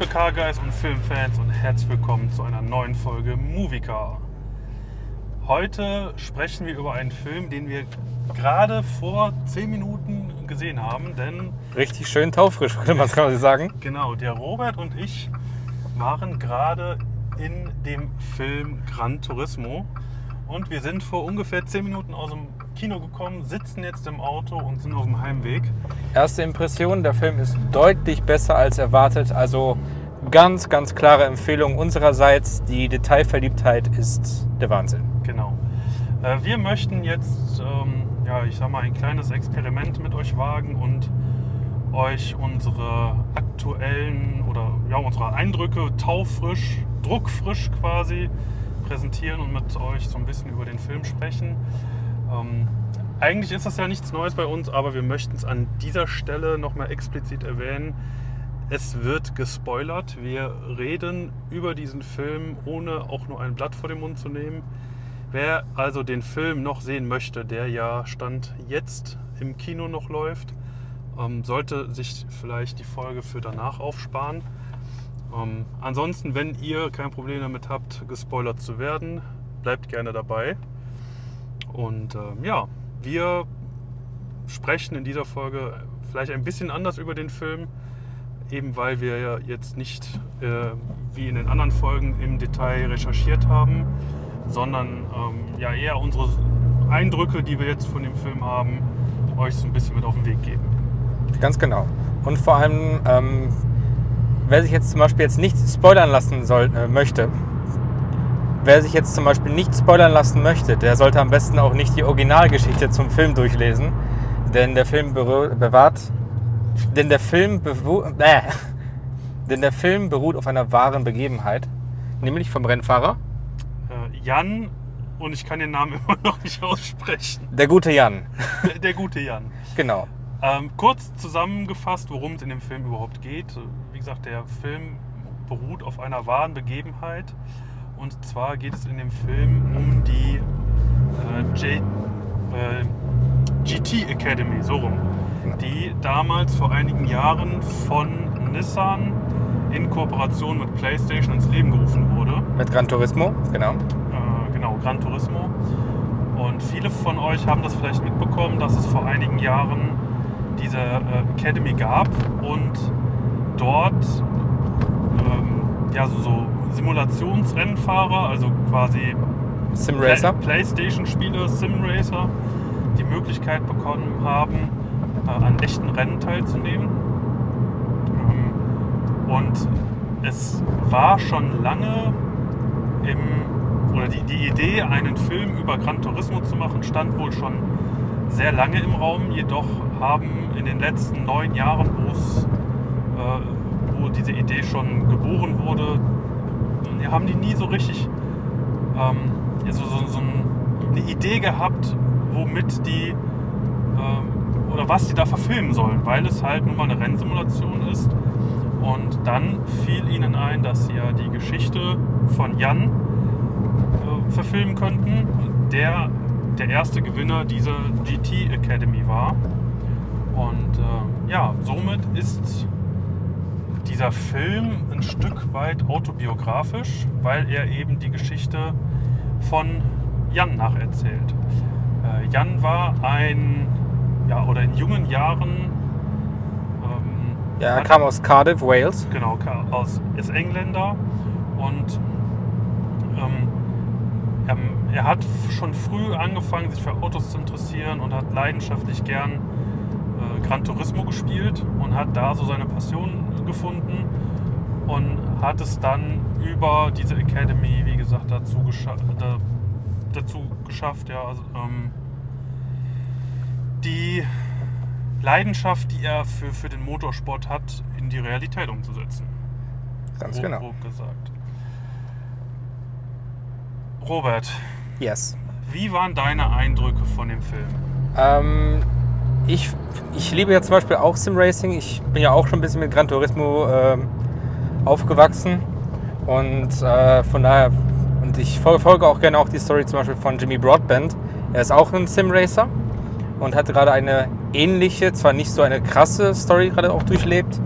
liebe Car-Guys und Filmfans und herzlich willkommen zu einer neuen Folge Movie Car. Heute sprechen wir über einen Film, den wir gerade vor 10 Minuten gesehen haben, denn Richtig schön taufrisch, könnte man quasi sagen. genau, der Robert und ich waren gerade in dem Film Gran Turismo und wir sind vor ungefähr 10 Minuten aus dem Kino gekommen, sitzen jetzt im Auto und sind auf dem Heimweg. Erste Impression, der Film ist deutlich besser als erwartet. Also ganz, ganz klare Empfehlung unsererseits. Die Detailverliebtheit ist der Wahnsinn. Genau. Äh, wir möchten jetzt, ähm, ja, ich sag mal, ein kleines Experiment mit euch wagen und euch unsere aktuellen oder ja, unsere Eindrücke taufrisch, druckfrisch quasi präsentieren und mit euch so ein bisschen über den Film sprechen. Ähm, eigentlich ist das ja nichts Neues bei uns, aber wir möchten es an dieser Stelle nochmal explizit erwähnen. Es wird gespoilert. Wir reden über diesen Film, ohne auch nur ein Blatt vor den Mund zu nehmen. Wer also den Film noch sehen möchte, der ja Stand jetzt im Kino noch läuft, ähm, sollte sich vielleicht die Folge für danach aufsparen. Ähm, ansonsten, wenn ihr kein Problem damit habt, gespoilert zu werden, bleibt gerne dabei. Und ähm, ja, wir sprechen in dieser Folge vielleicht ein bisschen anders über den Film, eben weil wir ja jetzt nicht äh, wie in den anderen Folgen im Detail recherchiert haben, sondern ähm, ja eher unsere Eindrücke, die wir jetzt von dem Film haben, euch so ein bisschen mit auf den Weg geben. Ganz genau. Und vor allem, ähm, wer sich jetzt zum Beispiel jetzt nicht spoilern lassen soll, äh, möchte, wer sich jetzt zum Beispiel nicht spoilern lassen möchte, der sollte am besten auch nicht die Originalgeschichte zum Film durchlesen, denn der Film bewahrt, denn der Film äh, denn der Film beruht auf einer wahren Begebenheit, nämlich vom Rennfahrer, Äh, Jan, und ich kann den Namen immer noch nicht aussprechen, der gute Jan. der, der gute Jan. Genau. Ähm, kurz zusammengefasst, worum es in dem Film überhaupt geht. Wie gesagt, der Film beruht auf einer wahren Begebenheit. Und zwar geht es in dem Film um die äh, J, äh, GT Academy, so rum. Die damals vor einigen Jahren von Nissan in Kooperation mit PlayStation ins Leben gerufen wurde. Mit Gran Turismo, genau. Äh, genau, Gran Turismo. Und viele von euch haben das vielleicht mitbekommen, dass es vor einigen Jahren diese äh, Academy gab und dort ähm, ja, so, so Simulationsrennfahrer, also quasi Simracer. Play Playstation-Spiele, Simracer, die Möglichkeit bekommen haben, äh, an echten Rennen teilzunehmen. Ähm, und es war schon lange im, oder die, die Idee, einen Film über Gran Turismo zu machen, stand wohl schon sehr lange im Raum. Jedoch haben in den letzten neun Jahren, wo es, äh, wo diese Idee schon geboren wurde, haben die nie so richtig ähm, ja, so, so, so ein- eine Idee gehabt, womit die ähm, oder was die da verfilmen sollen, weil es halt nun mal eine Rennsimulation ist. Und dann fiel ihnen ein, dass sie ja die Geschichte von Jan äh, verfilmen könnten, der der erste Gewinner dieser GT Academy war. Und äh, ja, somit ist dieser Film ein Stück weit autobiografisch, weil er eben die Geschichte von Jan nacherzählt. Äh, Jan war ein, ja, oder in jungen Jahren, ähm, Ja, er kam aus Cardiff, Wales. genau, aus, ist Engländer und ähm, er, er hat schon früh angefangen, sich für Autos zu interessieren und hat leidenschaftlich gern äh, Gran Turismo gespielt und hat da so seine Passion gefunden und hat es dann über diese Academy, wie gesagt, dazu, gescha da, dazu geschafft, ja, also, ähm, die Leidenschaft, die er für, für den Motorsport hat, in die Realität umzusetzen. Ganz Grob- genau. grob gesagt. Robert, Yes. wie waren deine Eindrücke von dem Film? Ähm, ich, ich liebe ja zum Beispiel auch Simracing. Ich bin ja auch schon ein bisschen mit Gran Turismo ähm, aufgewachsen. Und äh, von daher, und ich verfolge auch gerne auch die Story zum Beispiel von Jimmy Broadbent. Er ist auch ein Simracer und hat gerade eine ähnliche, zwar nicht so eine krasse Story gerade auch durchlebt,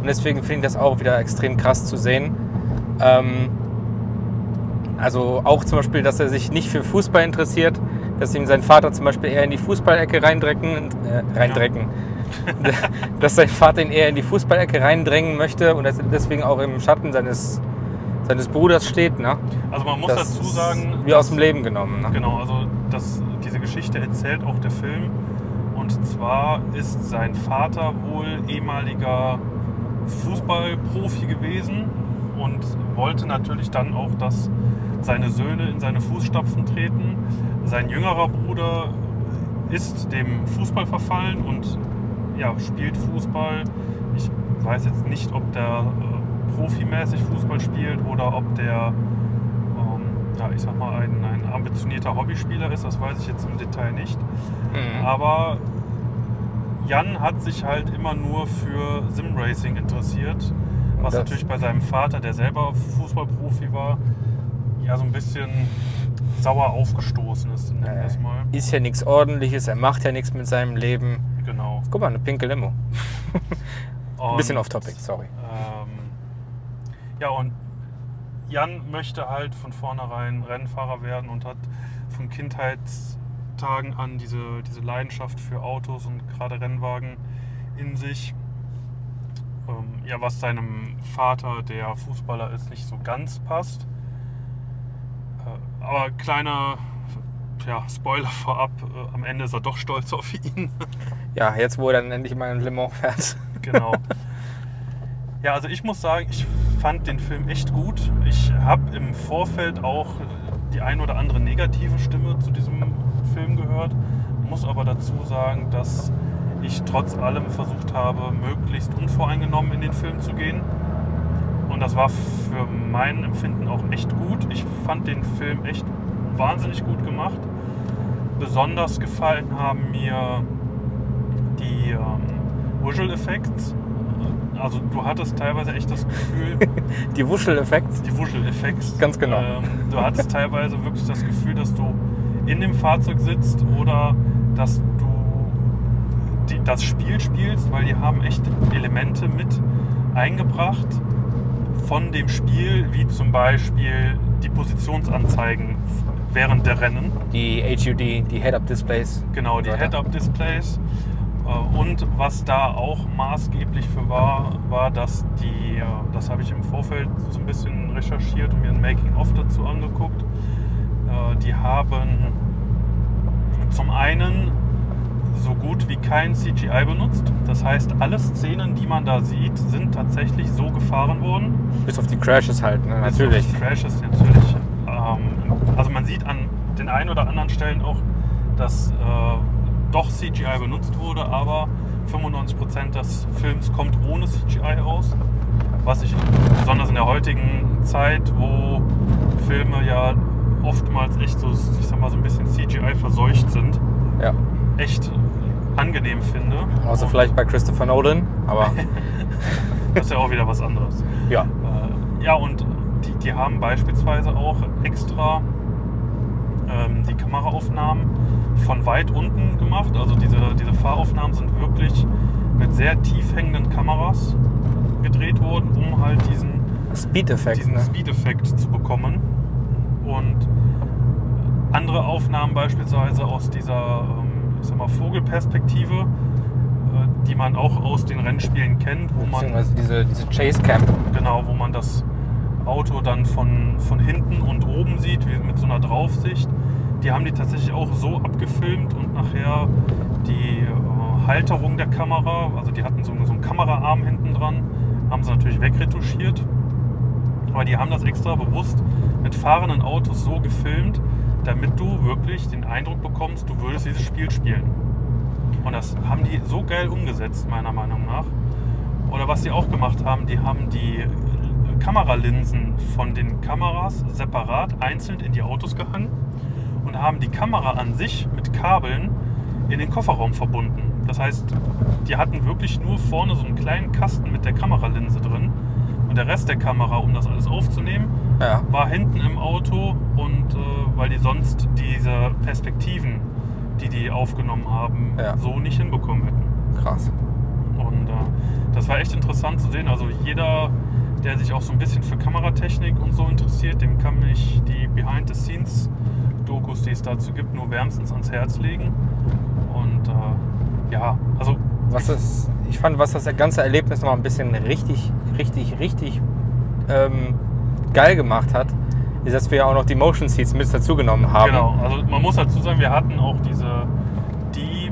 Und deswegen finde ich das auch wieder extrem krass zu sehen. Ähm, also auch zum Beispiel, dass er sich nicht für Fußball interessiert, dass ihm sein Vater zum Beispiel eher in die Fußballecke reindrecken, äh, reindrecken. dass sein Vater ihn eher in die Fußballecke reindrängen möchte und dass er deswegen auch im Schatten seines, seines Bruders steht. Ne? Also man muss Das dazu sagen, Wie aus dem Leben genommen. Ne? Genau, also das, diese Geschichte erzählt auch der Film. Und zwar ist sein Vater wohl ehemaliger Fußballprofi gewesen und wollte natürlich dann auch, dass seine Söhne in seine Fußstapfen treten. Sein jüngerer Bruder ist dem Fußball verfallen und ja, spielt Fußball. Ich weiß jetzt nicht, ob der äh, profimäßig Fußball spielt oder ob der ähm, ja, ich sag mal, ein, ein ambitionierter Hobbyspieler ist, das weiß ich jetzt im Detail nicht. Mhm. Aber Jan hat sich halt immer nur für Simracing interessiert, was natürlich bei seinem Vater, der selber Fußballprofi war, ja so ein bisschen sauer aufgestoßen ist, nennen wir es mal. Ist ja nichts ordentliches, er macht ja nichts mit seinem Leben. Genau. Guck mal, eine pinke Limo. Ein bisschen Und, off-topic, sorry. Ähm, ja, und Jan möchte halt von vornherein Rennfahrer werden und hat von Kindheitstagen an diese, diese Leidenschaft für Autos und gerade Rennwagen in sich. Ähm, ja, was seinem Vater, der Fußballer ist, nicht so ganz passt. Aber kleiner ja, Spoiler vorab, äh, am Ende ist er doch stolz auf ihn. Ja, jetzt wo er dann endlich mal in Le Mans fährt. Genau. Ja, also ich muss sagen, ich fand den Film echt gut. Ich habe im Vorfeld auch die ein oder andere negative Stimme zu diesem Film gehört, muss aber dazu sagen, dass ich trotz allem versucht habe, möglichst unvoreingenommen in den Film zu gehen. Und das war für mein Empfinden auch echt gut. Ich fand den Film echt wahnsinnig gut gemacht. Besonders gefallen haben mir die ähm, Visual Effects. Also du hattest teilweise echt das Gefühl, Die Wuschel-Effekt. die Visual Effects. Ganz genau. Ähm, du hattest teilweise wirklich das Gefühl, dass du in dem Fahrzeug sitzt oder dass du die, das Spiel spielst, weil die haben echt Elemente mit eingebracht von dem Spiel, wie zum Beispiel die Positionsanzeigen während der Rennen. Die HUD, die Head-Up-Displays. Genau, die. Head-Up-Displays. Äh, Und was da auch maßgeblich für war, war, dass die, äh, das habe ich im Vorfeld so ein bisschen recherchiert und mir ein Making-of dazu angeguckt, äh, die haben zum einen so gut wie kein CGI benutzt. Das heißt, alle Szenen, die man da sieht, sind tatsächlich so gefahren worden. Bis auf die Crashes halt, ne? Bis natürlich. auf die Crashes natürlich. Ähm, also man sieht an den ein oder anderen Stellen auch, dass äh, doch CGI benutzt wurde, aber 95% des Films kommt ohne CGI aus. Was ich besonders in der heutigen Zeit, wo Filme ja oftmals echt so, ich sag mal, so ein bisschen CGI verseucht sind, Ja. echt angenehm finde. Außer Und vielleicht bei Christopher Nolan, aber Das ist ja auch wieder was anderes. ja. Äh, ja, und die, die haben beispielsweise auch extra ähm, die Kameraaufnahmen von weit unten gemacht. Also diese, diese Fahraufnahmen sind wirklich mit sehr tief hängenden Kameras gedreht worden, um halt diesen, Speed-Effekt, diesen ne? Speed-Effekt zu bekommen. Und andere Aufnahmen beispielsweise aus dieser ähm, ich sag mal, Vogelperspektive, äh, die man auch aus den Rennspielen kennt, wo man Beziehungsweise diese, diese Chase-Cam. Genau, wo man das Auto dann von, von hinten und oben sieht, wie mit so einer Draufsicht. Die haben die tatsächlich auch so abgefilmt und nachher die äh, Halterung der Kamera, also die hatten so, so einen Kameraarm hinten dran, haben sie natürlich wegretuschiert. Aber die haben das extra bewusst mit fahrenden Autos so gefilmt, damit du wirklich den Eindruck bekommst, du würdest dieses Spiel spielen. Und das haben die so geil umgesetzt, meiner Meinung nach. Oder was sie auch gemacht haben, die haben die Kameralinsen von den Kameras separat einzeln in die Autos gehangen und haben die Kamera an sich mit Kabeln in den Kofferraum verbunden. Das heißt, die hatten wirklich nur vorne so einen kleinen Kasten mit der Kameralinse drin und der Rest der Kamera, um das alles aufzunehmen, Ja. war hinten im Auto und äh, weil die sonst diese Perspektiven, die die aufgenommen haben, Ja. so nicht hinbekommen hätten. Krass. Und äh, das war echt interessant zu sehen. Also jeder, der sich auch so ein bisschen für Kameratechnik und so interessiert, dem kann ich die Behind-the-Scenes-Dokus, die es dazu gibt, nur wärmstens ans Herz legen. Und äh, ja, also Was das, ich fand, was das ganze Erlebnis noch mal ein bisschen richtig, richtig, richtig ähm, geil gemacht hat, ist, dass wir auch noch die Motion Seats mit dazugenommen haben. Genau, also man muss dazu sagen, wir hatten auch diese die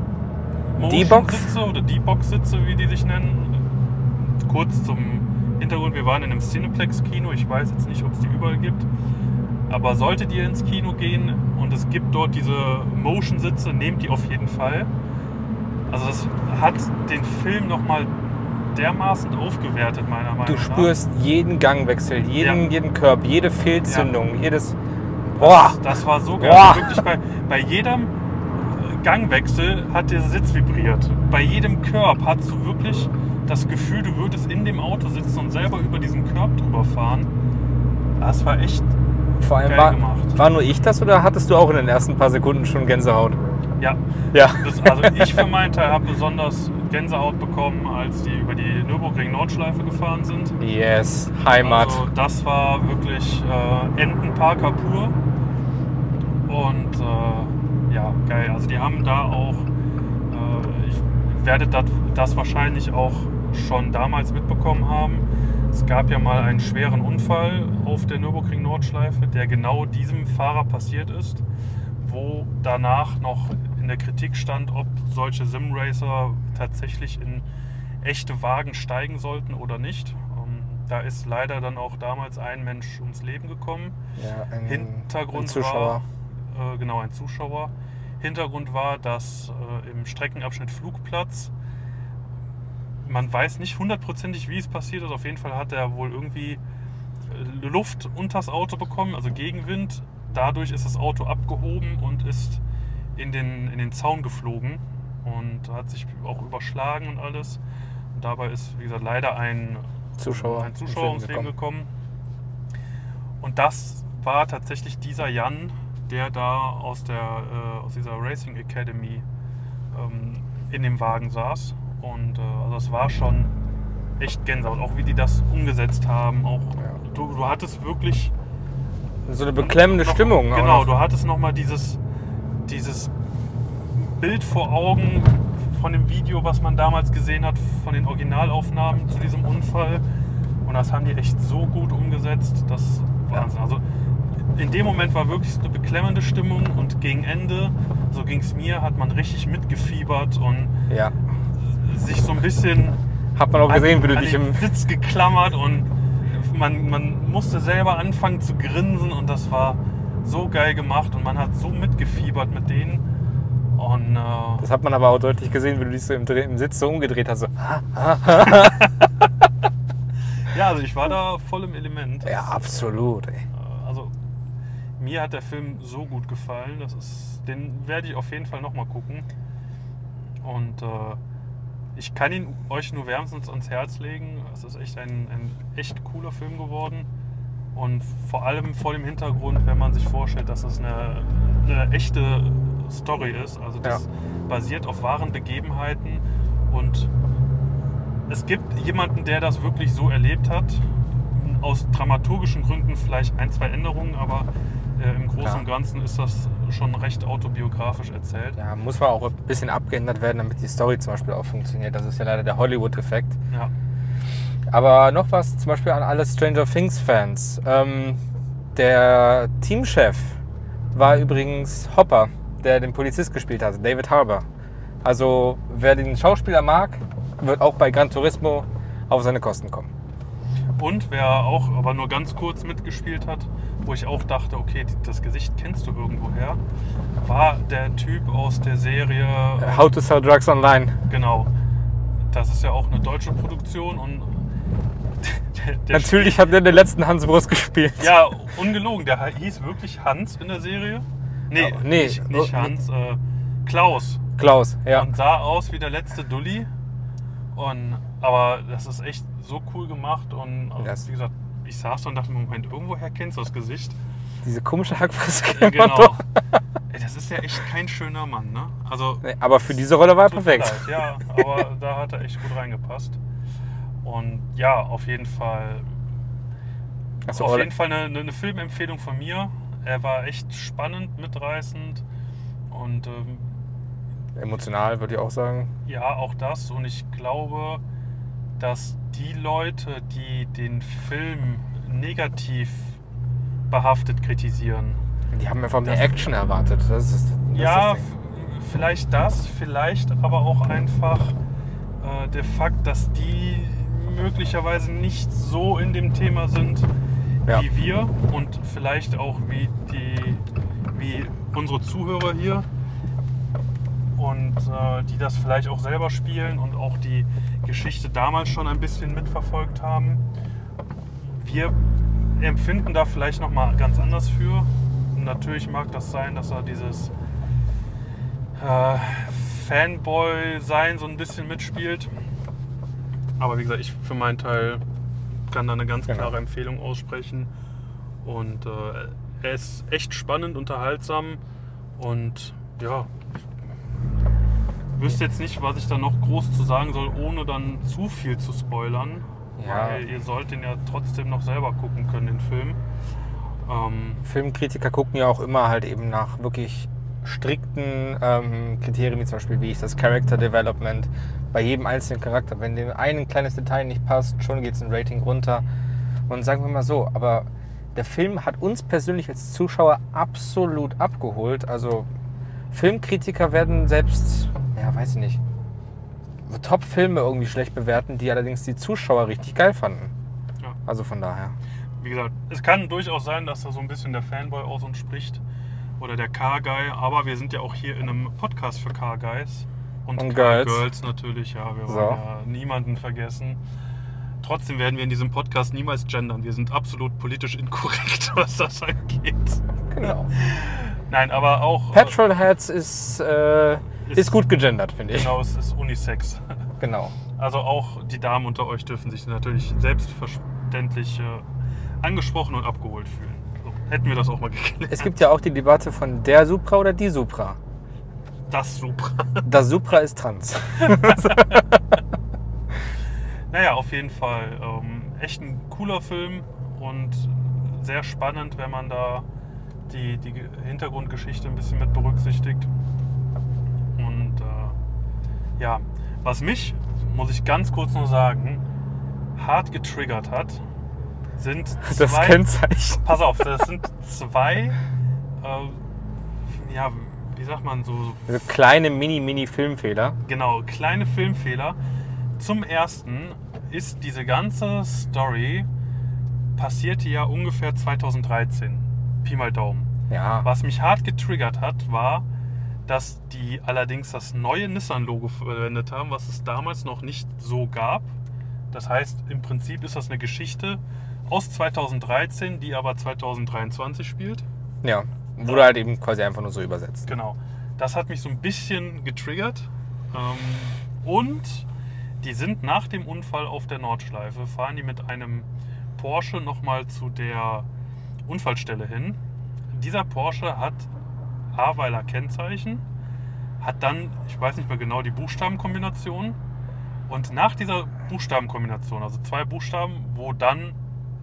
D-Box? Sitze oder D-Box-Sitze, wie die sich nennen. Kurz zum Hintergrund, wir waren in einem Cineplex-Kino, ich weiß jetzt nicht, ob es die überall gibt. Aber solltet ihr ins Kino gehen und es gibt dort diese Motion-Sitze, nehmt die auf jeden Fall. Also das hat den Film nochmal dermaßen aufgewertet, meiner Meinung Du nach. spürst jeden Gangwechsel, jeden, Ja. jeden Körb, jede Fehlzündung, jedes. Boah! Das war so geil. Boah. Wirklich bei, bei jedem Gangwechsel hat der Sitz vibriert. Bei jedem Curb hast du wirklich das Gefühl, du würdest in dem Auto sitzen und selber über diesen Curb drüber fahren. Das war echt, Vor allem Geil war, gemacht. war nur ich das oder hattest du auch in den ersten paar Sekunden schon Gänsehaut? Ja. Ja. Das, also ich für meinen Teil habe besonders Gänsehaut bekommen, als die über die Nürburgring-Nordschleife gefahren sind. Yes, Heimat. Also das war wirklich äh, Entenparker pur. Und äh, ja, geil. Also die haben da auch, äh, ich werde das, das wahrscheinlich auch schon damals mitbekommen haben. Es gab ja mal einen schweren Unfall auf der Nürburgring Nordschleife, der genau diesem Fahrer passiert ist, wo danach noch in der Kritik stand, ob solche Simracer tatsächlich in echte Wagen steigen sollten oder nicht. Ähm, Da ist leider dann auch damals ein Mensch ums Leben gekommen. ja, ein, Hintergrund ein Zuschauer. war, äh, genau, ein Zuschauer. Hintergrund war, dass äh, im Streckenabschnitt Flugplatz, man weiß nicht hundertprozentig, wie es passiert ist. Auf jeden Fall hat er wohl irgendwie äh, Luft unters Auto bekommen, also Gegenwind. Dadurch ist das Auto abgehoben und ist in den, in den Zaun geflogen und hat sich auch überschlagen und alles. Und dabei ist, wie gesagt, leider ein Zuschauer. ein Zuschauer ums Leben gekommen. Und das war tatsächlich dieser Jan, der da aus, der, äh, aus dieser Racing Academy ähm, in dem Wagen saß. Und äh, also es war schon echt Gänsehaut, auch wie die das umgesetzt haben. Auch Ja. du, du hattest wirklich So eine beklemmende noch- Stimmung. Genau, du hattest nochmal dieses, dieses Bild vor Augen von dem Video, was man damals gesehen hat, von den Originalaufnahmen zu diesem Unfall. Und das haben die echt so gut umgesetzt. Das Wahnsinn. Also in dem Moment war wirklich eine beklemmende Stimmung und gegen Ende, so ging es mir, hat man richtig mitgefiebert und Ja. sich so ein bisschen Hat man auch gesehen, wie du an dich im. Sitz geklammert und man, man musste selber anfangen zu grinsen und das war so geil gemacht und man hat so mitgefiebert mit denen. Und äh, Das hat man aber auch deutlich gesehen, wie du dich so im, im Sitz so umgedreht hast. So. ja, also ich war da voll im Element. Ja, absolut. Ey. Äh, Also mir hat der Film so gut gefallen, das ist, den werde ich auf jeden Fall nochmal gucken. Und äh, ich kann ihn euch nur wärmstens ans Herz legen. Es ist echt ein, ein echt cooler Film geworden. Und vor allem vor dem Hintergrund, wenn man sich vorstellt, dass es eine, eine echte Story ist. Also das basiert auf wahren Begebenheiten. Und es gibt jemanden, der das wirklich so erlebt hat. Aus dramaturgischen Gründen vielleicht ein, zwei Änderungen, aber äh, im Großen Klar. und Ganzen ist das schon recht autobiografisch erzählt. Ja, muss man auch ein bisschen abgeändert werden, damit die Story zum Beispiel auch funktioniert. Das ist ja leider der Hollywood-Effekt. Ja. Aber noch was zum Beispiel an alle Stranger Things-Fans. Ähm, der Teamchef war übrigens Hopper, der den Polizist gespielt hat, David Harbour. Also wer den Schauspieler mag, wird auch bei Gran Turismo auf seine Kosten kommen. Und wer auch, aber nur ganz kurz mitgespielt hat, wo ich auch dachte, okay, das Gesicht kennst du irgendwoher, war der Typ aus der Serie. How to Sell Drugs Online. Genau. Das ist ja auch eine deutsche Produktion und der, der Natürlich hat er den letzten Hans Wurst gespielt. spielt- Ja, ungelogen. Der hieß wirklich Hans in der Serie. Nee, Oh, nee, nicht, nicht oh, Hans, äh, Klaus. Klaus, ja. Und sah aus wie der letzte Dulli. Und, aber das ist echt so cool gemacht. Und also, wie gesagt, ich saß da und dachte, Moment, irgendwoher kennst du das Gesicht. Diese komische Hackfresse Ja, kennt man genau. doch. Ey, das ist ja echt kein schöner Mann, ne? Also Nee, aber für diese Rolle war er perfekt. leid, Ja, aber da hat er echt gut reingepasst. Und ja, auf jeden Fall, Achso, auf jeden Fall eine, eine Filmempfehlung von mir. Er war echt spannend, mitreißend und ähm, emotional würde ich auch sagen. ja, auch das. Und ich glaube, dass die Leute, die den Film negativ behaftet kritisieren, Die haben einfach mehr Action erwartet. Das ist, das Ja, ist das vielleicht das, vielleicht aber auch einfach äh, der Fakt, dass die möglicherweise nicht so in dem Thema sind Ja. wie wir und vielleicht auch wie die wie unsere Zuhörer hier und äh, die das vielleicht auch selber spielen und auch die Geschichte damals schon ein bisschen mitverfolgt haben. Wir empfinden da vielleicht noch mal ganz anders für. Und natürlich mag das sein, dass er dieses äh, Fanboy-Sein so ein bisschen mitspielt. Aber wie gesagt, ich für meinen Teil kann da eine ganz Genau. klare Empfehlung aussprechen. Und äh, er ist echt spannend, unterhaltsam und ja, ich wüsste jetzt nicht, was ich da noch groß zu sagen soll, ohne dann zu viel zu spoilern. Ja. Weil ihr sollt den ja trotzdem noch selber gucken können, den Film. Ähm, Filmkritiker gucken ja auch immer halt eben nach wirklich strikten ähm, Kriterien, wie zum Beispiel, wie ist das Character Development bei jedem einzelnen Charakter. Wenn dem ein kleines Detail nicht passt, schon geht es ein Rating runter. Und sagen wir mal so, aber der Film hat uns persönlich als Zuschauer absolut abgeholt. Also Filmkritiker werden selbst, ja, weiß ich nicht, Top-Filme irgendwie schlecht bewerten, die allerdings die Zuschauer richtig geil fanden. Ja. Also von daher. wie gesagt, es kann durchaus sein, dass da so ein bisschen der Fanboy aus uns spricht oder der Car-Guy, aber wir sind ja auch hier in einem Podcast für Car-Guys und, Und Girls. Girls natürlich, ja, wir So. wollen ja niemanden vergessen. Trotzdem werden wir in diesem Podcast niemals gendern. Wir sind absolut politisch inkorrekt, was das angeht. Genau. Nein, aber auch. äh, Petrolheads ist, äh, ist, Ist- gut gegendert, finde ich. Genau, es ist Unisex. Genau. Also auch die Damen unter euch dürfen sich natürlich selbstverständlich äh, angesprochen und abgeholt fühlen. So, hätten wir das auch mal geklärt. Es gibt ja auch die Debatte von der Supra oder die Supra. Das super. Das Supra ist trans. Naja, auf jeden Fall ähm, echt ein cooler Film und sehr spannend, wenn man da die, die Hintergrundgeschichte ein bisschen mit berücksichtigt. Und äh, ja, was mich, muss ich ganz kurz nur sagen, hart getriggert hat, sind zwei... Das Kennzeichen. Pass auf, das sind zwei, äh, ja, wie sagt man so, Also kleine Mini-Mini-Filmfehler. Genau, kleine Filmfehler. Zum ersten ist diese ganze Story passierte ja ungefähr 2013. Pi mal Daumen. Ja. Was mich hart getriggert hat, war, dass die allerdings das neue Nissan-Logo verwendet haben, was es damals noch nicht so gab. Das heißt, im Prinzip ist das eine Geschichte aus 2013, die aber 2023 spielt. Ja. Wurde halt eben quasi einfach nur so übersetzt. Genau. Das hat mich so ein bisschen getriggert. Ähm, und die sind nach dem Unfall auf der Nordschleife, fahren die mit einem Porsche nochmal zu der Unfallstelle hin. Dieser Porsche hat Aweiler Kennzeichen, hat dann, ich weiß nicht mehr genau, die Buchstabenkombination. Und nach dieser Buchstabenkombination, also zwei Buchstaben, wo dann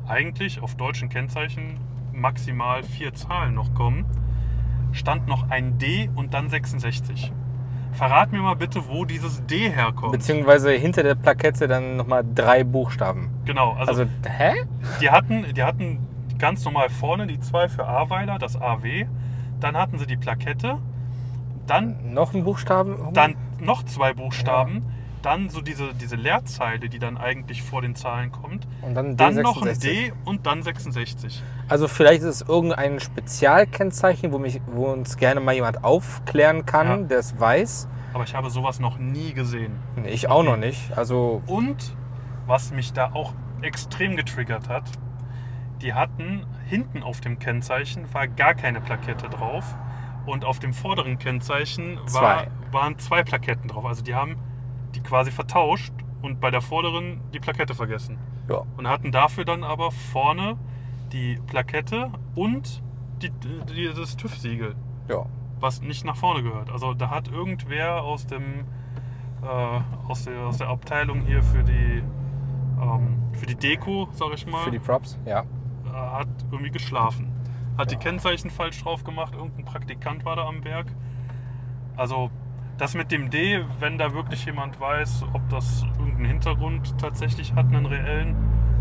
eigentlich auf deutschen Kennzeichen maximal vier Zahlen noch kommen, stand noch ein D und dann 66. Verrat mir mal bitte, wo dieses D herkommt. Beziehungsweise hinter der Plakette dann nochmal drei Buchstaben. genau, also, Also, hä? die, hatten, die hatten ganz normal vorne die zwei für Aweiler, das AW. Dann hatten sie die Plakette. Dann, Noch ein Buchstaben? dann noch zwei Buchstaben. Dann so diese, diese Leerzeile, die dann eigentlich vor den Zahlen kommt. Und dann, Dann D66. noch ein D und dann 66. Also vielleicht ist es irgendein Spezialkennzeichen, wo, mich, wo uns gerne mal jemand aufklären kann, Ja. der es weiß. Aber ich habe sowas noch nie gesehen. Nee, Ich auch noch nicht. Also Und was mich da auch extrem getriggert hat, die hatten hinten auf dem Kennzeichen war gar keine Plakette drauf und auf dem vorderen Kennzeichen war, Zwei. waren zwei Plaketten drauf. Also die haben quasi vertauscht und bei der vorderen die Plakette vergessen. ja, Und hatten dafür dann aber vorne die Plakette und die, die, das TÜV-Siegel. ja. was nicht nach vorne gehört. Also da hat irgendwer aus dem äh, aus, der, aus der Abteilung hier für die ähm, für die Deko, sag ich mal, Für die Props, ja. äh, hat irgendwie geschlafen. Hat die Kennzeichen falsch drauf gemacht, irgendein Praktikant war da am Werk. Also das mit dem D, wenn da wirklich jemand weiß, ob das irgendeinen Hintergrund tatsächlich hat, einen reellen,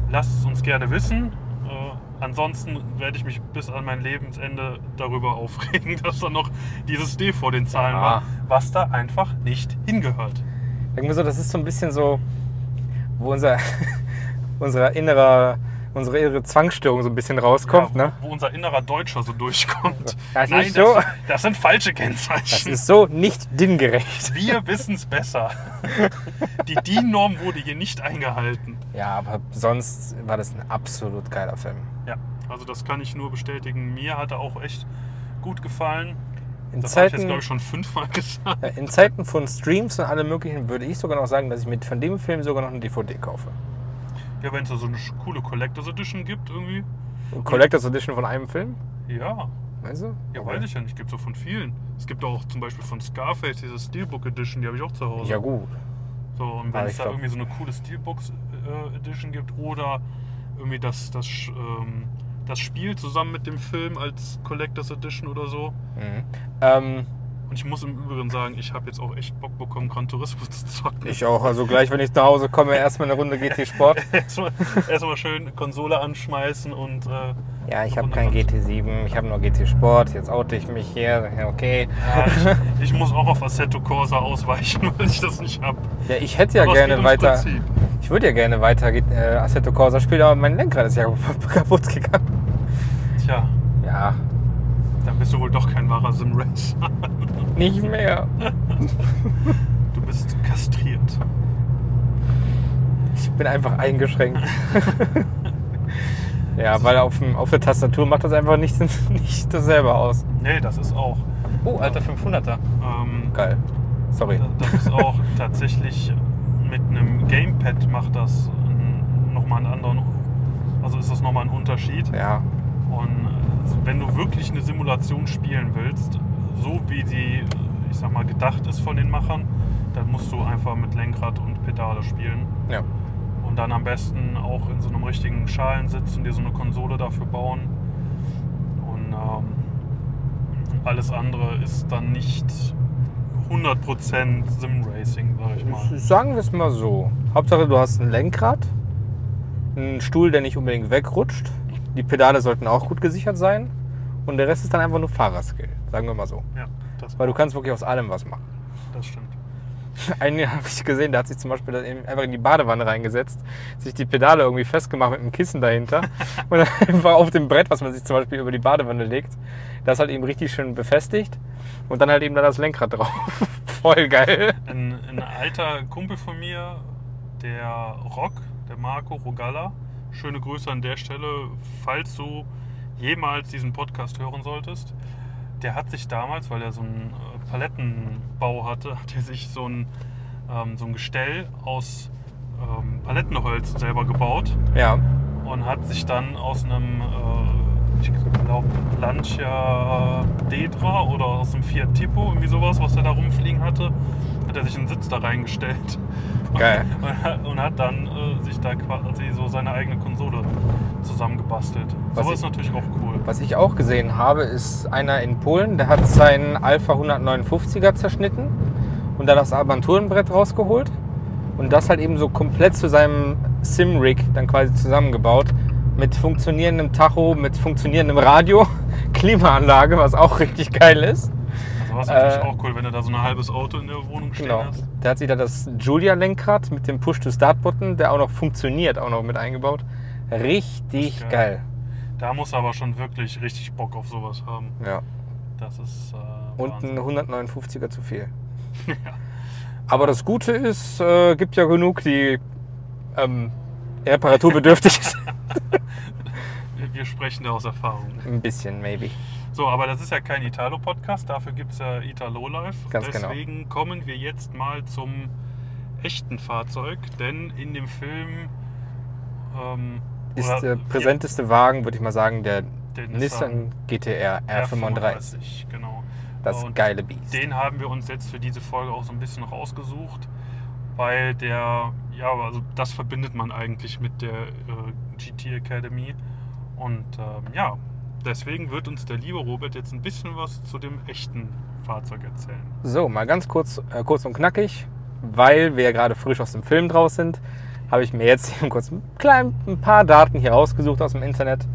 lasst es uns gerne wissen. Äh, ansonsten werde ich mich bis an mein Lebensende darüber aufregen, dass da noch dieses D vor den Zahlen Ah. war, was da einfach nicht hingehört. Sagen wir so, das ist so ein bisschen so, wo unser, unser innerer, unsere innere Zwangsstörung so ein bisschen rauskommt. ja, ne? wo, wo unser innerer Deutscher so durchkommt. Das Nein, ist so- das, das sind falsche Das Kennzeichen. ist so nicht DIN-gerecht. Wir wissen es besser. Die DIN-Norm wurde hier nicht eingehalten. Ja, aber sonst war das ein absolut geiler Film. Ja, also das kann ich nur bestätigen. Mir hat er auch echt gut gefallen. In Das habe ich jetzt, Zeiten, glaube ich, schon fünfmal gesagt. ja, in Zeiten von Streams und allem möglichen würde ich sogar noch sagen, dass ich mit von dem Film sogar noch eine DVD kaufe. Ja, wenn es da so eine coole Collectors Edition gibt irgendwie. Collectors Edition von einem Film? Ja, Weißt du? ja weiß ich ja nicht. Gibt es auch von vielen. Es gibt auch zum Beispiel von Scarface diese Steelbook Edition, die habe ich auch zu Hause. Ja gut. So, und wenn es da glaub- irgendwie so eine coole Steelbook äh, Edition gibt oder irgendwie das, das, ähm, das Spiel zusammen mit dem Film als Collectors Edition oder so. Mhm. Ähm, Und ich muss im Übrigen sagen, ich habe jetzt auch echt Bock bekommen, Gran Turismo zu zocken. ich auch. Also gleich, wenn ich nach Hause komme, erstmal eine Runde GT Sport. erstmal, erstmal schön Konsole anschmeißen und äh, Ja, ich habe kein GT7, ich habe nur GT Sport. Jetzt oute ich mich hier. Ja, Okay. ja, ich, ich muss auch auf Assetto Corsa ausweichen, weil ich das nicht habe. Ja, ich hätte ja gerne weiter. Prinzip. Ich würde ja gerne weiter äh, Assetto Corsa spielen, aber mein Lenkrad ist ja kaputt gegangen. Tja, Ja, dann bist du wohl doch kein wahrer Simracer. nicht mehr. Du bist kastriert. Ich bin einfach eingeschränkt. ja, weil auf, dem, auf der Tastatur macht das einfach nicht, nicht dasselbe aus. Nee, das ist auch. Oh, alter 500er. Ähm, Geil. Sorry. Das ist auch tatsächlich mit einem Gamepad macht das nochmal einen anderen, also ist das nochmal ein Unterschied. Ja, Und äh, wenn du wirklich eine Simulation spielen willst, so wie die, ich sag mal, gedacht ist von den Machern, dann musst du einfach mit Lenkrad und Pedale spielen. ja. Und dann am besten auch in so einem richtigen Schalensitz und dir so eine Konsole dafür bauen. Und ähm, alles andere ist dann nicht 100% Sim-Racing, sag ich mal. Sagen wir es mal so. Hauptsache, du hast ein Lenkrad, einen Stuhl, der nicht unbedingt wegrutscht. Die Pedale sollten auch gut gesichert sein. Und der Rest ist dann einfach nur Fahrerskill. Sagen wir mal so. Ja, das, Weil du kannst wirklich aus allem was machen. das stimmt. Einen habe ich gesehen, der hat sich zum Beispiel einfach in die Badewanne reingesetzt, sich die Pedale irgendwie festgemacht mit einem Kissen dahinter und dann einfach auf dem Brett, was man sich zum Beispiel über die Badewanne legt, das halt eben richtig schön befestigt und dann halt eben da das Lenkrad drauf. Voll geil. Ein, ein alter Kumpel von mir, der Rock, der Marco Rogalla, schöne Grüße an der Stelle, falls du jemals diesen Podcast hören solltest. Der hat sich damals, weil er so einen äh, Palettenbau hatte, hat er sich so ein, ähm, so ein Gestell aus ähm, Palettenholz selber gebaut Ja, und hat sich dann aus einem, äh, ich glaube, Lancia Dedra oder aus einem Fiat Tipo, irgendwie sowas, was er da rumfliegen hatte, hat er sich einen Sitz da reingestellt. Geil. Und, hat- und hat dann äh, sich da quasi so seine eigene Konsole zusammengebastelt. Was So ich- ist natürlich auch cool. Was ich auch gesehen habe, ist einer in Polen, der hat seinen Alpha 159er zerschnitten und da das Armaturenbrett rausgeholt und das halt eben so komplett zu seinem Sim-Rig dann quasi zusammengebaut. Mit funktionierendem Tacho, mit funktionierendem Radio, Klimaanlage, was auch richtig geil ist. Also war es natürlich Äh, auch cool, wenn du da so ein halbes Auto in der Wohnung stehen Genau. hast. Der hat sich da das Julia-Lenkrad mit dem Push-to-Start-Button, der auch noch funktioniert, auch noch mit eingebaut. Richtig Geil. geil. Da muss er aber schon wirklich richtig Bock auf sowas haben. Ja. Das ist äh, Und ein 159er zu viel. Ja. Aber das Gute ist, äh, gibt ja genug, die ähm, reparaturbedürftig sind. Wir sprechen da aus Erfahrung. Ein bisschen, maybe. So, aber das ist ja kein Italo-Podcast, dafür gibt es ja Italo Live. Ganz genau. Deswegen kommen wir jetzt mal zum echten Fahrzeug, denn in dem Film ähm, Ist der präsenteste Wagen, würde ich mal sagen, der der Nissan GTR R35. R35, genau. Das Und geile Biest. Den haben wir uns jetzt für diese Folge auch so ein bisschen rausgesucht, weil der, ja, also das verbindet man eigentlich mit der äh, GT Academy. Und ähm, ja, deswegen wird uns der liebe Robert jetzt ein bisschen was zu dem echten Fahrzeug erzählen. So, mal ganz kurz, äh, kurz und knackig, weil wir ja gerade frisch aus dem Film draus sind, habe ich mir jetzt eben kurz ein, klein, ein paar Daten hier rausgesucht aus dem Internet.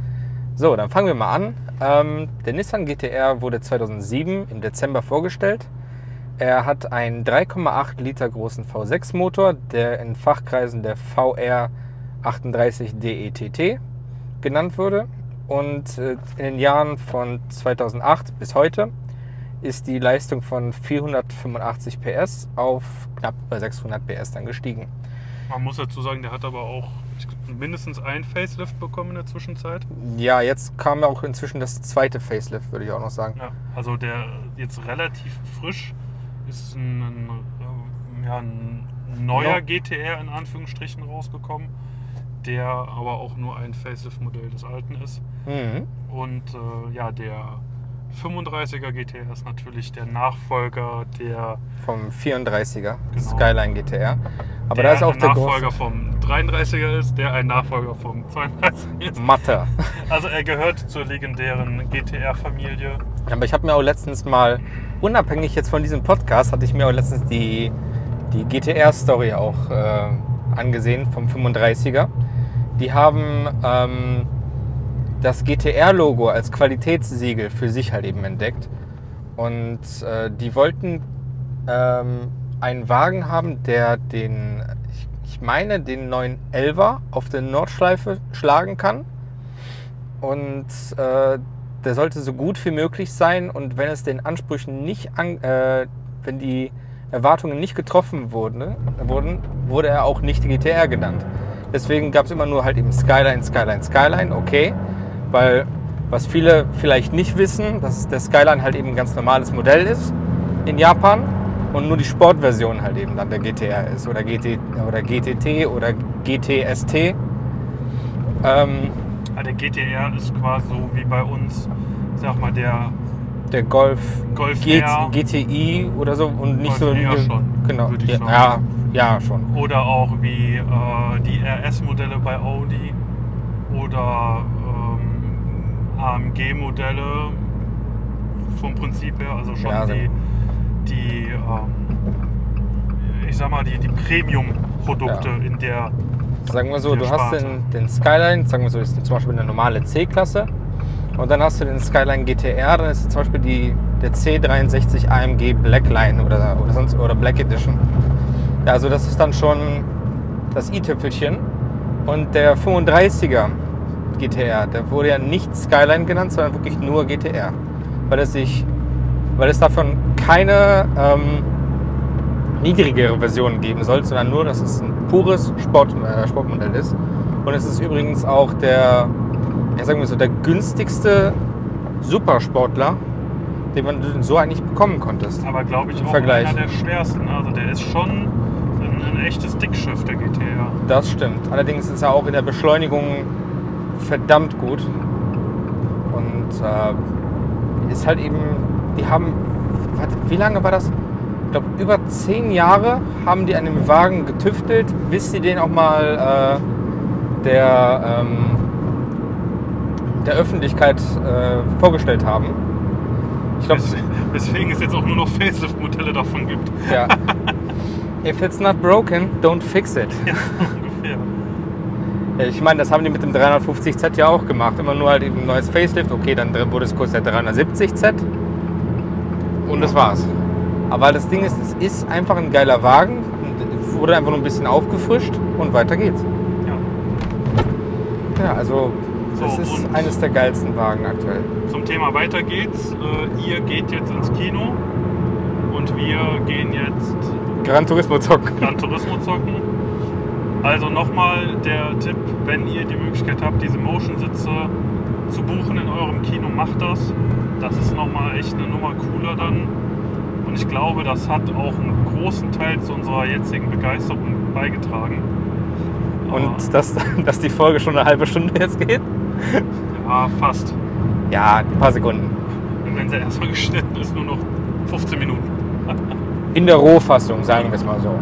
So, dann fangen wir mal an. Ähm, der Nissan GTR wurde 2007 im Dezember vorgestellt. Er hat einen 3,8 Liter großen V6-Motor, der in Fachkreisen der VR 38 DETT genannt wurde. Und äh, in den Jahren von 2008 bis heute ist die Leistung von 485 PS auf knapp bei 600 PS dann gestiegen. Man muss dazu sagen, der hat aber auch mindestens ein Facelift bekommen in der Zwischenzeit. Ja, jetzt kam auch inzwischen das zweite Facelift, würde ich auch noch sagen. Ja, also der jetzt relativ frisch ist ein, ein, äh, ja, ein neuer Ja. GTR in Anführungsstrichen rausgekommen, der aber auch nur ein Facelift-Modell des alten ist. Mhm. Und äh, ja, der 35er GTR ist natürlich der Nachfolger der, Vom 34er Genau. Skyline GTR. Aber der da ist auch der Nachfolger große vom 33er ist, der ein Nachfolger vom 32er ist. Matte. Also er gehört zur legendären GTR-Familie. Aber ich habe mir auch letztens mal, unabhängig jetzt von diesem Podcast, hatte ich mir auch letztens die, die GTR-Story auch äh, angesehen vom 35er. Die haben ähm, das GTR-Logo als Qualitätssiegel für sich halt eben entdeckt. Und äh, die wollten ähm, einen Wagen haben, der den, ich, ich meine, den neuen Elver auf der Nordschleife schlagen kann. Und äh, der sollte so gut wie möglich sein und wenn es den Ansprüchen nicht an, äh, wenn die Erwartungen nicht getroffen wurden, wurden, wurde er auch nicht GTR genannt. Deswegen gab es immer nur halt eben Skyline, Skyline, Skyline, okay. Weil was viele vielleicht nicht wissen, dass der Skyline halt eben ein ganz normales Modell ist in Japan und nur die Sportversion halt eben dann der GTR ist oder, GT, oder GTT oder GTST. Ähm, der GTR ist quasi so wie bei uns, sag mal, der der Golf Golf G R GTI oder so und nicht Golf so R schon, genau würde ich ja, sagen. ja ja schon oder auch wie äh, die RS-Modelle bei Audi oder ähm, AMG-Modelle vom Prinzip her, also schon Ja, also- die, die ähm, ich sag mal, die, die Premium-Produkte Ja. in der sagen wir so du hast Sparte. den, den Skyline sagen wir so ist zum Beispiel eine normale C-Klasse und dann hast du den Skyline GTR dann ist zum Beispiel die der C63 AMG Blackline oder oder sonst oder Black Edition. Ja, also das ist dann schon das i-Tüpfelchen. Und der 35er GTR der wurde ja nicht Skyline genannt sondern wirklich nur GTR weil es sich weil es davon keine ähm, niedrigere Version geben soll, sondern nur, dass es ein pures Sport, äh, Sportmodell ist. Und es ist übrigens auch der, ja, sagen wir so, der günstigste Supersportler, den man so eigentlich bekommen konntest. aber glaube ich Im auch Vergleich. einer der schwersten. Also der ist schon ein, ein echtes Dickschiff, der GTR. Das stimmt. Allerdings ist er auch in der Beschleunigung verdammt gut. Und äh, ist halt eben, die haben, warte, wie lange war das? Ich glaube, über zehn Jahre haben die an dem Wagen getüftelt, bis sie den auch mal äh, der, ähm, der Öffentlichkeit äh, vorgestellt haben. Ich glaube, Wes- Weswegen es jetzt auch nur noch Facelift-Modelle davon gibt. ja. If it's not broken, don't fix it. Ja, ungefähr. Ja, Ich meine, das haben die mit dem 350Z ja auch gemacht. Immer nur halt eben ein neues Facelift. Okay, dann wurde es kurz der 370Z. Und das war's. Aber das Ding ist, es ist einfach ein geiler Wagen. Wurde einfach nur ein bisschen aufgefrischt und weiter geht's. Ja. Ja, also das ist eines der geilsten Wagen aktuell. Zum Thema weiter geht's. Äh, ihr geht jetzt ins Kino und wir gehen jetzt Gran Turismo zocken. Gran Turismo zocken. Also nochmal der Tipp, wenn ihr die Möglichkeit habt, diese Motion-Sitze zu buchen in eurem Kino, macht das. Das ist nochmal echt eine Nummer cooler dann. Und ich glaube, das hat auch einen großen Teil zu unserer jetzigen Begeisterung beigetragen. Und dass, dass die Folge schon eine halbe Stunde jetzt geht? Ja, fast. Ja, ein paar Sekunden. wenn sie erstmal geschnitten ist, nur noch 15 Minuten. In der Rohfassung, sagen wir es mal so.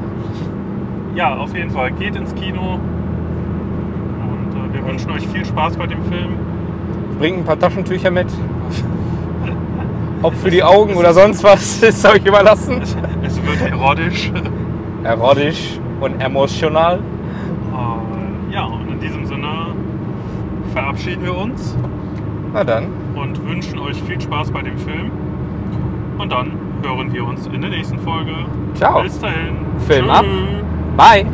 Ja, auf jeden Fall. Geht ins Kino. Und äh, wir wünschen euch viel Spaß bei dem Film. Bringt ein paar Taschentücher mit. Ob für die Augen oder sonst was, ist euch überlassen. Es, es wird erotisch. Erotisch und emotional. Äh, ja, und in diesem Sinne verabschieden wir uns Na dann. und wünschen euch viel Spaß bei dem Film. Und dann hören wir uns in der nächsten Folge. Ciao. Bis dahin. Film ab. Tschö. Bye.